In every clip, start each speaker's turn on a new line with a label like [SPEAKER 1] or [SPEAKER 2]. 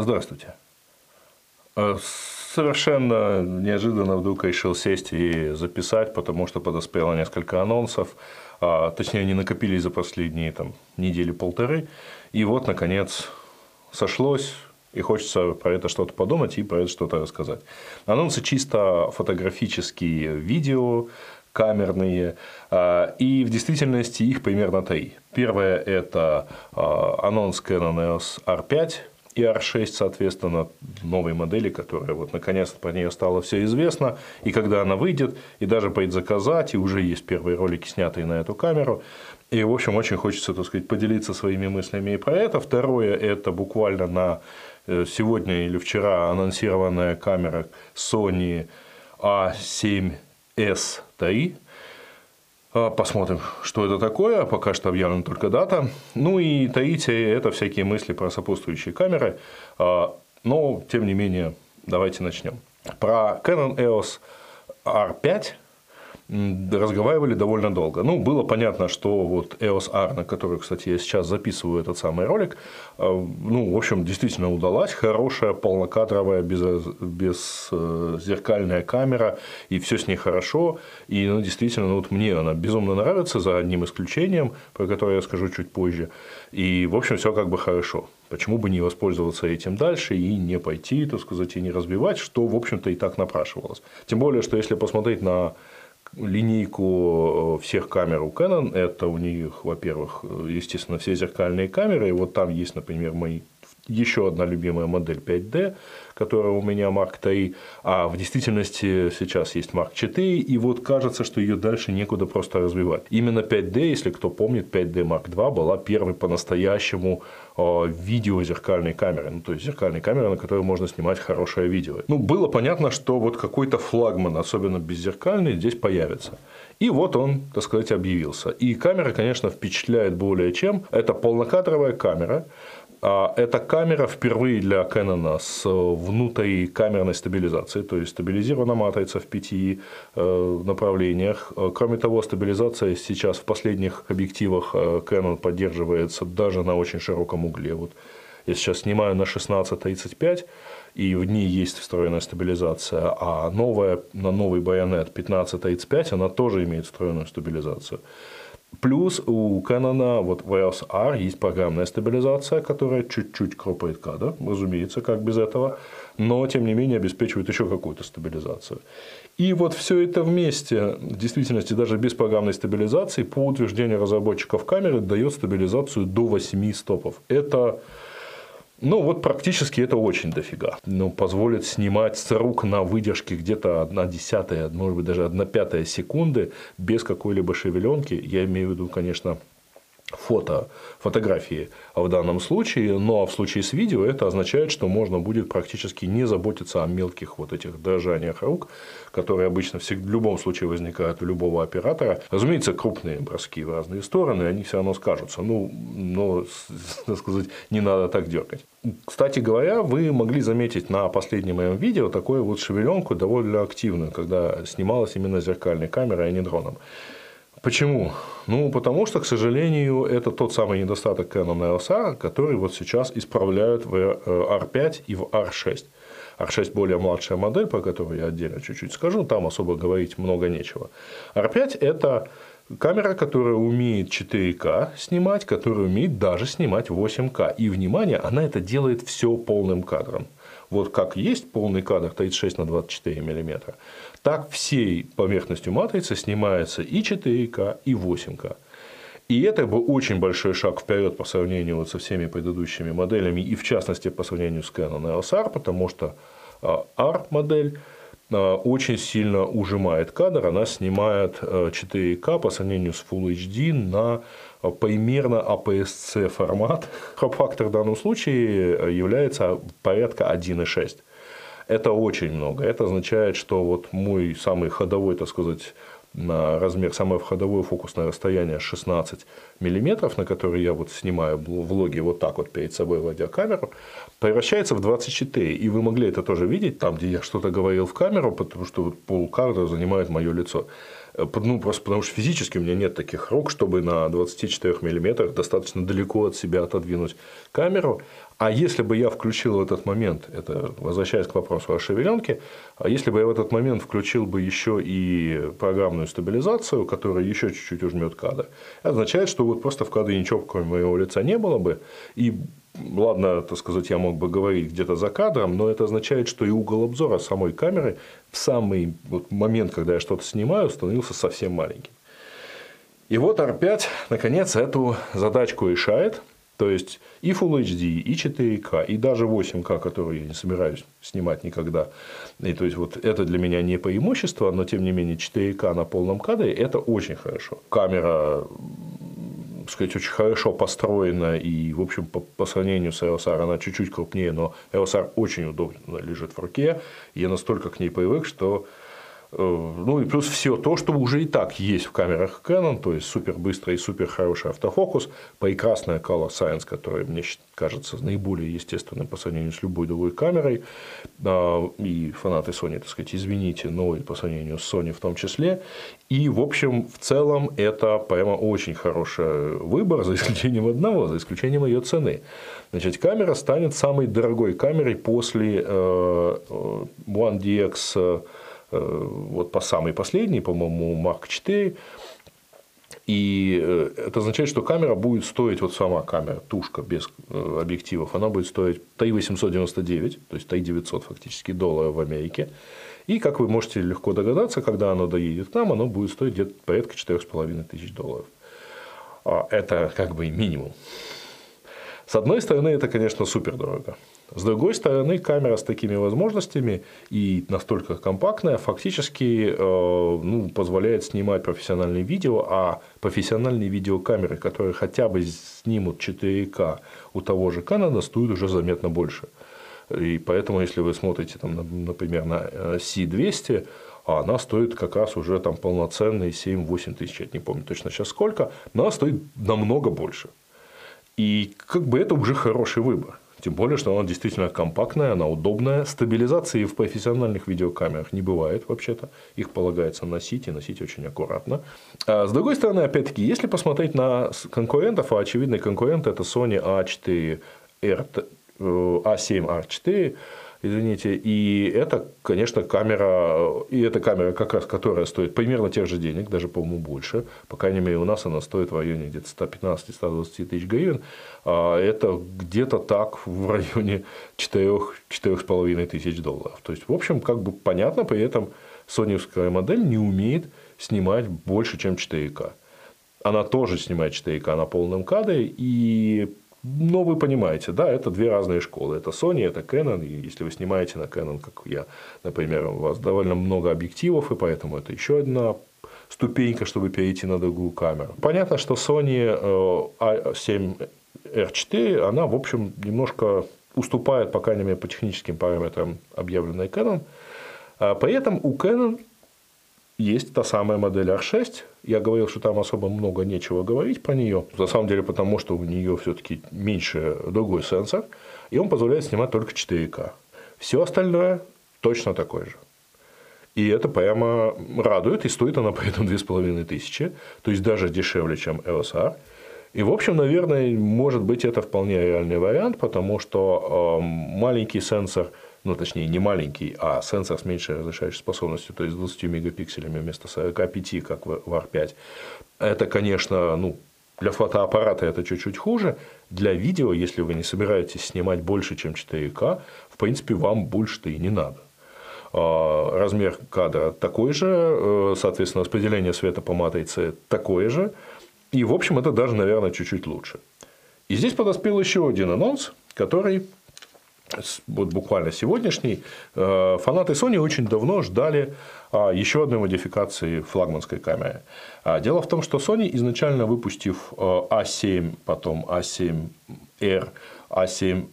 [SPEAKER 1] Здравствуйте. Э, совершенно неожиданно вдруг решил сесть и записать, потому что подоспело несколько анонсов, а, точнее, они накопились за последние там, недели-полторы, и вот, наконец, сошлось, и хочется про это что-то подумать и про это что-то рассказать. Анонсы чисто фотографические, видео, камерные, а, и в действительности их примерно три. Первое – это а, анонс Canon EOS R5, и R6, соответственно, новой модели, которая вот наконец-то про нее стало все известно, и когда она выйдет, и даже предзаказать, и уже есть первые ролики, снятые на эту камеру. И, в общем, очень хочется, так сказать, поделиться своими мыслями и про это. Второе – это буквально на э, сегодня или вчера анонсированная камера Sony A7S3, а, посмотрим, что это такое. Пока что объявлена только дата. Ну и третье – это всякие мысли про сопутствующие камеры. А, но, тем не менее, давайте начнем. Про Canon EOS R5 разговаривали довольно долго. Ну, было понятно, что вот EOS R, на который, кстати, я сейчас записываю этот самый ролик, э, ну, в общем, действительно удалась. Хорошая, полнокадровая, без, без э, зеркальная камера, и все с ней хорошо. И, ну, действительно, вот мне она безумно нравится, за одним исключением, про которое я скажу чуть позже. И, в общем, все как бы хорошо. Почему бы не воспользоваться этим дальше и не пойти, так сказать, и не развивать, что, в общем-то, и так напрашивалось. Тем более, что если посмотреть на линейку э, всех камер у Canon. Это у них, во-первых, естественно, все зеркальные камеры. И вот там есть, например, мои еще одна любимая модель 5D, которая у меня Mark III, а в действительности сейчас есть Mark IV, и вот кажется, что ее дальше некуда просто развивать. Именно 5D, если кто помнит, 5D Mark II была первой по-настоящему а, видеозеркальной камерой, ну, то есть зеркальной камерой, на которой можно снимать хорошее видео. Ну, было понятно, что вот какой-то флагман, особенно беззеркальный, здесь появится. И вот он, так сказать, объявился. И камера, конечно, впечатляет более чем. Это полнокадровая камера, а эта камера впервые для Canon с внутрикамерной стабилизацией, то есть стабилизирована матрица в пяти э, направлениях. Кроме того, стабилизация сейчас в последних объективах э, Canon поддерживается даже на очень широком угле. Вот я сейчас снимаю на 16-35, и в ней есть встроенная стабилизация, а новая, на новый байонет 15-35 она тоже имеет встроенную стабилизацию. Плюс у Canon вот в EOS R есть программная стабилизация, которая чуть-чуть кропает кадр, разумеется, как без этого, но тем не менее обеспечивает еще какую-то стабилизацию. И вот все это вместе, в действительности даже без программной стабилизации, по утверждению разработчиков камеры, дает стабилизацию до 8 стопов. Это ну, вот практически это очень дофига. Ну, позволит снимать с рук на выдержке где-то 1 десятая, может быть, даже 1 пятая секунды без какой-либо шевеленки. Я имею в виду, конечно, фото, фотографии в данном случае, но в случае с видео это означает, что можно будет практически не заботиться о мелких вот этих дрожаниях рук, которые обычно в любом случае возникают у любого оператора. Разумеется, крупные броски в разные стороны, они все равно скажутся. Ну, но, так сказать, не надо так дергать. Кстати говоря, вы могли заметить на последнем моем видео такую вот шевеленку довольно активную, когда снималась именно зеркальной камерой, а не дроном. Почему? Ну, потому что, к сожалению, это тот самый недостаток Canon EOS R, который вот сейчас исправляют в R5 э, и в R6. R6 более младшая модель, по которой я отдельно чуть-чуть скажу, там особо говорить много нечего. R5 – это камера, которая умеет 4К снимать, которая умеет даже снимать 8К. И, внимание, она это делает все полным кадром. Вот как есть полный кадр 36 на 24 миллиметра, так всей поверхностью матрицы снимается и 4К, и 8К. И это был очень большой шаг вперед по сравнению вот со всеми предыдущими моделями, и в частности по сравнению с Canon EOS R, потому что R-модель а, а, очень сильно ужимает кадр, она снимает 4К а, по сравнению с Full HD на примерно APS-C формат. Хроп-фактор в данном случае является порядка 1,6. Это очень много. Это означает, что вот мой самый ходовой, так сказать, размер, самое входовое фокусное расстояние 16 миллиметров, на который я вот снимаю влоги вот так вот перед собой, вводя камеру, превращается в 24. И вы могли это тоже видеть, там, где я что-то говорил в камеру, потому что вот полкадра занимает мое лицо. Ну, просто потому что физически у меня нет таких рук, чтобы на 24 миллиметрах достаточно далеко от себя отодвинуть камеру. А если бы я включил в этот момент, это возвращаясь к вопросу о шевеленке, а если бы я в этот момент включил бы еще и программную стабилизацию, которая еще чуть-чуть ужмет кадр, это означает, что вот просто в кадре ничего кроме моего лица не было бы, и ладно, так сказать, я мог бы говорить где-то за кадром, но это означает, что и угол обзора самой камеры в самый вот момент, когда я что-то снимаю, становился совсем маленьким. И вот R5 наконец эту задачку решает. То есть и Full HD, и 4К, и даже 8К, которую я не собираюсь снимать никогда. И то есть вот это для меня не преимущество, но тем не менее 4К на полном кадре это очень хорошо. Камера сказать, очень хорошо построена и, в общем, по, по сравнению с LSR она чуть-чуть крупнее, но LSR очень удобно лежит в руке. Я настолько к ней привык, что ну и плюс все то, что уже и так есть в камерах Canon, то есть супер быстрый и супер хороший автофокус, прекрасная Color Science, которая мне кажется наиболее естественной по сравнению с любой другой камерой. А, и фанаты Sony, так сказать, извините, но и по сравнению с Sony в том числе. И, в общем, в целом это прямо очень хороший выбор, за исключением одного, за исключением ее цены. Значит, камера станет самой дорогой камерой после э, One DX Э, вот по самой последней, по-моему, Mark 4. И э, это означает, что камера будет стоить, вот сама камера, тушка без э, объективов, она будет стоить 3899, то есть 3900 фактически долларов в Америке. И, как вы можете легко догадаться, когда оно доедет к нам, оно будет стоить где-то порядка 4500 долларов. А это как бы минимум. С одной стороны, это, конечно, супер дорого. С другой стороны, камера с такими возможностями и настолько компактная фактически э, ну, позволяет снимать профессиональные видео, а профессиональные видеокамеры, которые хотя бы снимут 4К у того же Canon, стоят уже заметно больше. И поэтому, если вы смотрите, там, например, на э, C200, а она стоит как раз уже там полноценные 7-8 тысяч, я не помню точно сейчас сколько, но она стоит намного больше. И как бы это уже хороший выбор. Тем более, что она действительно компактная, она удобная. Стабилизации в профессиональных видеокамерах не бывает вообще-то. Их полагается носить и носить очень аккуратно. А с другой стороны, опять-таки, если посмотреть на конкурентов, а очевидный конкурент это Sony A4R, A7R4, извините, и это, конечно, камера, и эта камера как раз, которая стоит примерно тех же денег, даже, по-моему, больше, по крайней мере, у нас она стоит в районе где-то 115-120 тысяч гривен, а это где-то так в районе 4-4,5 тысяч долларов. То есть, в общем, как бы понятно, при этом соневская модель не умеет снимать больше, чем 4К. Она тоже снимает 4К на полном кадре, и но вы понимаете, да, это две разные школы. Это Sony, это Canon. И если вы снимаете на Canon, как я, например, у вас довольно много объективов, и поэтому это еще одна ступенька, чтобы перейти на другую камеру. Понятно, что Sony A7R4, э, а она, в общем, немножко уступает, по крайней мере, по техническим параметрам объявленной Canon. А при этом у Canon есть та самая модель R6. Я говорил, что там особо много нечего говорить про нее. На самом деле, потому что у нее все-таки меньше другой сенсор, и он позволяет снимать только 4К. Все остальное точно такое же. И это прямо радует, и стоит она при этом 2500, то есть даже дешевле, чем LSR. И, в общем, наверное, может быть, это вполне реальный вариант, потому что э, маленький сенсор – ну, точнее, не маленький, а сенсор с меньшей разрешающей способностью, то есть 20 мегапикселями вместо 45, как в R5. Это, конечно, ну, для фотоаппарата это чуть-чуть хуже. Для видео, если вы не собираетесь снимать больше, чем 4К, в принципе, вам больше-то и не надо. А, размер кадра такой же, э, соответственно, распределение света по матрице такое же. И, в общем, это даже, наверное, чуть-чуть лучше. И здесь подоспел еще один анонс, который вот буквально сегодняшний, э, фанаты Sony очень давно ждали а, еще одной модификации флагманской камеры. А, дело в том, что Sony, изначально выпустив A7, э, потом A7R, A7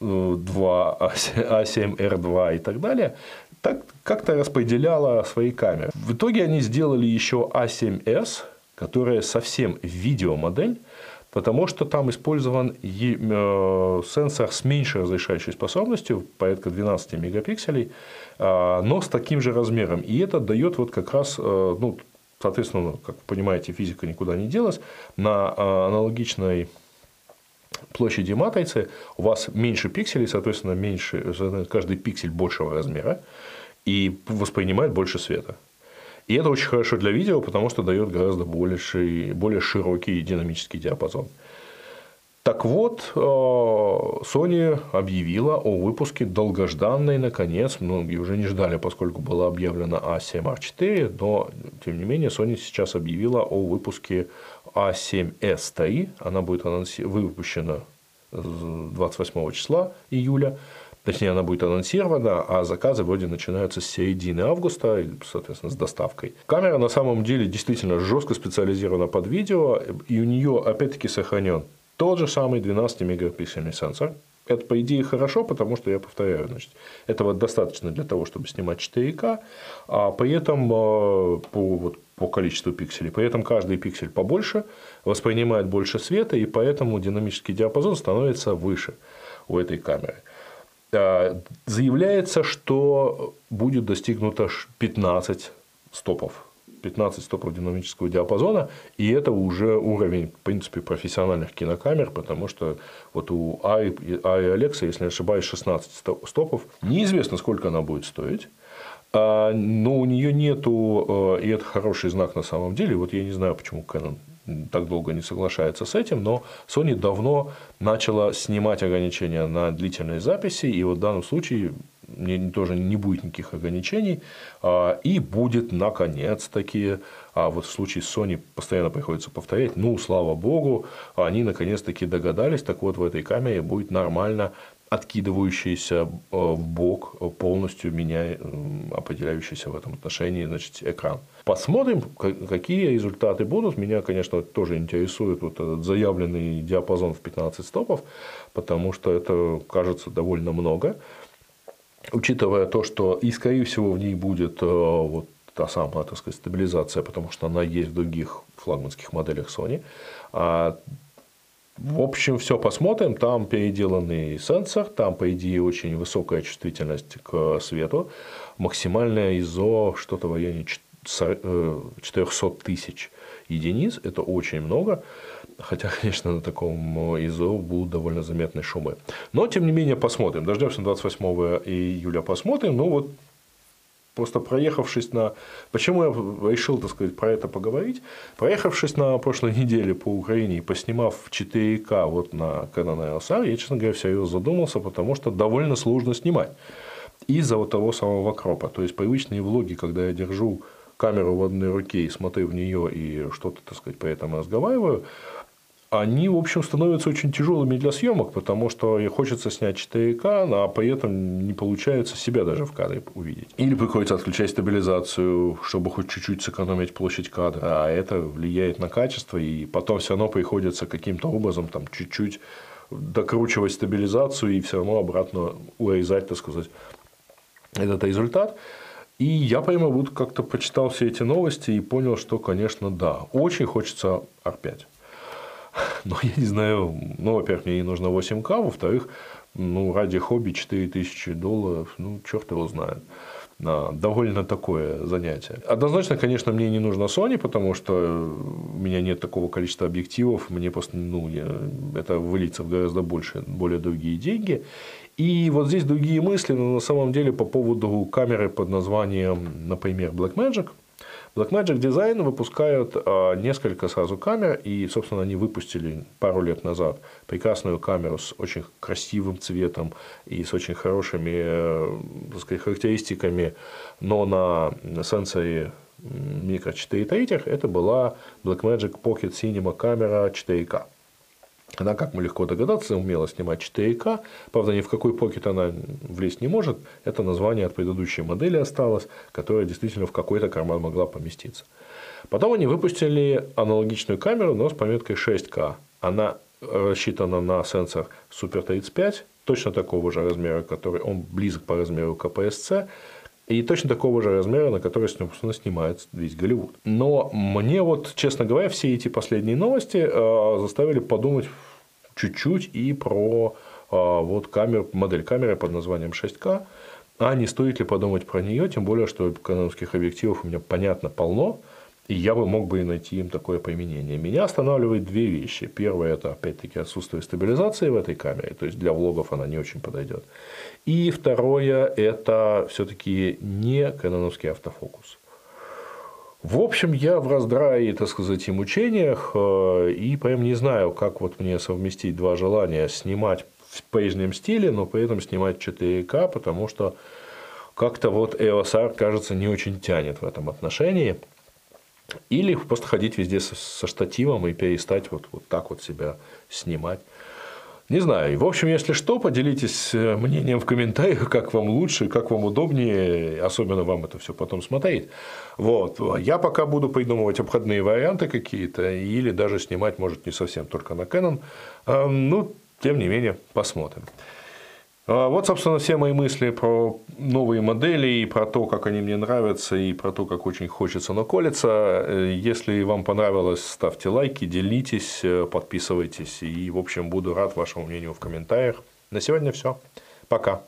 [SPEAKER 1] 2, A7R2 и так далее, так как-то распределяла свои камеры. В итоге они сделали еще A7S, которая совсем видеомодель, потому что там использован э, сенсор с меньшей разрешающей способностью, порядка 12 мегапикселей, а, но с таким же размером. И это дает вот как раз э, ну, Соответственно, как вы понимаете, физика никуда не делась. На а, аналогичной площади матрицы у вас меньше пикселей, соответственно, меньше, каждый пиксель большего размера и воспринимает больше света. И это очень хорошо для видео, потому что дает гораздо больше, более широкий динамический диапазон. Так вот, э, Sony объявила о выпуске долгожданной, наконец, многие уже не ждали, поскольку была объявлена A7R4, но, тем не менее, Sony сейчас объявила о выпуске A7S3, она будет выпущена 28 числа июля, точнее, она будет анонсирована, а заказы вроде начинаются с середины августа, соответственно, с доставкой. Камера на самом деле действительно жестко специализирована под видео, и у нее опять-таки сохранен тот же самый 12-мегапиксельный сенсор. Это, по идее, хорошо, потому что, я повторяю, значит, этого достаточно для того, чтобы снимать 4К, а при этом э, по, вот, по количеству пикселей. При этом каждый пиксель побольше, воспринимает больше света, и поэтому динамический диапазон становится выше у этой камеры. А, заявляется, что будет достигнуто 15 стопов 15 стопов динамического диапазона, и это уже уровень, в принципе, профессиональных кинокамер, потому что вот у AI, AI Alexa, если не ошибаюсь, 16 стопов, неизвестно, сколько она будет стоить, а, но у нее нету, э, и это хороший знак на самом деле, вот я не знаю, почему Canon так долго не соглашается с этим, но Sony давно начала снимать ограничения на длительные записи, и вот в данном случае тоже не будет никаких ограничений, а, и будет наконец-таки, а вот в случае с Sony постоянно приходится повторять, ну, слава богу, они наконец-таки догадались, так вот в этой камере будет нормально откидывающийся э, в бок, полностью меняя, определяющийся в этом отношении значит, экран. Посмотрим, какие результаты будут. Меня, конечно, тоже интересует вот этот заявленный диапазон в 15 стопов, потому что это кажется довольно много учитывая то, что и, скорее всего, в ней будет э, вот та самая, так сказать, стабилизация, потому что она есть в других флагманских моделях Sony. А, в общем, все посмотрим. Там переделанный сенсор, там, по идее, очень высокая чувствительность к свету, максимальная ISO что-то в районе 400 э, тысяч единиц. Это очень много. Хотя, конечно, на таком ИЗО будут довольно заметные шумы. Но, тем не менее, посмотрим. Дождемся 28 июля, посмотрим. Ну, вот просто проехавшись на... Почему я решил, так сказать, про это поговорить? Проехавшись на прошлой неделе по Украине и поснимав 4К вот на Canon EOS R, я, честно говоря, всерьез задумался, потому что довольно сложно снимать. Из-за вот того самого кропа. То есть, привычные влоги, когда я держу камеру в одной руке и смотрю в нее и что-то, так сказать, при этом разговариваю, они, в общем, становятся очень тяжелыми для съемок, потому что хочется снять 4К, а при этом не получается себя даже в кадре увидеть. Или приходится отключать стабилизацию, чтобы хоть чуть-чуть сэкономить площадь кадра, а это влияет на качество, и потом все равно приходится каким-то образом там чуть-чуть докручивать стабилизацию и все равно обратно урезать, так сказать, этот результат. И я прямо вот как-то почитал все эти новости и понял, что, конечно, да, очень хочется R5. Но я не знаю, ну, во-первых, мне не нужно 8К, во-вторых, ну, ради хобби 4000 долларов, ну, черт его знает. Довольно такое занятие. Однозначно, конечно, мне не нужно Sony, потому что у меня нет такого количества объективов, мне просто, ну, я, это выльется в гораздо больше, более другие деньги. И вот здесь другие мысли, но на самом деле по поводу камеры под названием, например, Blackmagic – Blackmagic Design выпускают а, несколько сразу камер, и, собственно, они выпустили пару лет назад прекрасную камеру с очень красивым цветом и с очень хорошими э, так сказать, характеристиками, но на сенсоре микро 4 третьих это была Blackmagic Pocket Cinema камера 4K. Она, как мы легко догадаться, умела снимать 4К. Правда, ни в какой покет она влезть не может. Это название от предыдущей модели осталось, которая действительно в какой-то карман могла поместиться. Потом они выпустили аналогичную камеру, но с пометкой 6К. Она рассчитана на сенсор Super 35, точно такого же размера, который он близок по размеру к APS-C, и точно такого же размера, на который, собственно, снимает весь Голливуд. Но мне вот, честно говоря, все эти последние новости э, заставили подумать чуть-чуть и про э, вот камеру, модель камеры под названием 6К. А не стоит ли подумать про нее, тем более, что канонских объективов у меня, понятно, полно. и я бы мог бы найти им такое применение. Меня останавливает две вещи. Первое – это, опять-таки, отсутствие стабилизации в этой камере, то есть для влогов она не очень подойдет. И второе – это все-таки не каноновский автофокус. В общем, я в раздрае, так сказать, и мучениях, э, и прям не знаю, как вот мне совместить два желания снимать в прежнем стиле, но при этом снимать 4К, потому что как-то вот EOS R, кажется, не очень тянет в этом отношении. Или просто ходить везде со штативом и перестать вот, вот так вот себя снимать. Не знаю. В общем, если что, поделитесь э, мнением в комментариях, как вам лучше, как вам удобнее, особенно вам это все потом смотреть. Вот. Я пока буду придумывать обходные варианты какие-то, или даже снимать, может, не совсем только на Canon. Ну, тем не менее, посмотрим. А, вот, собственно, все мои мысли про новые модели, и про то, как они мне нравятся, и про то, как очень хочется наколиться. Э, если вам понравилось, ставьте лайки, делитесь, э, подписывайтесь. И, в общем, буду рад вашему мнению в комментариях. На сегодня все. Пока.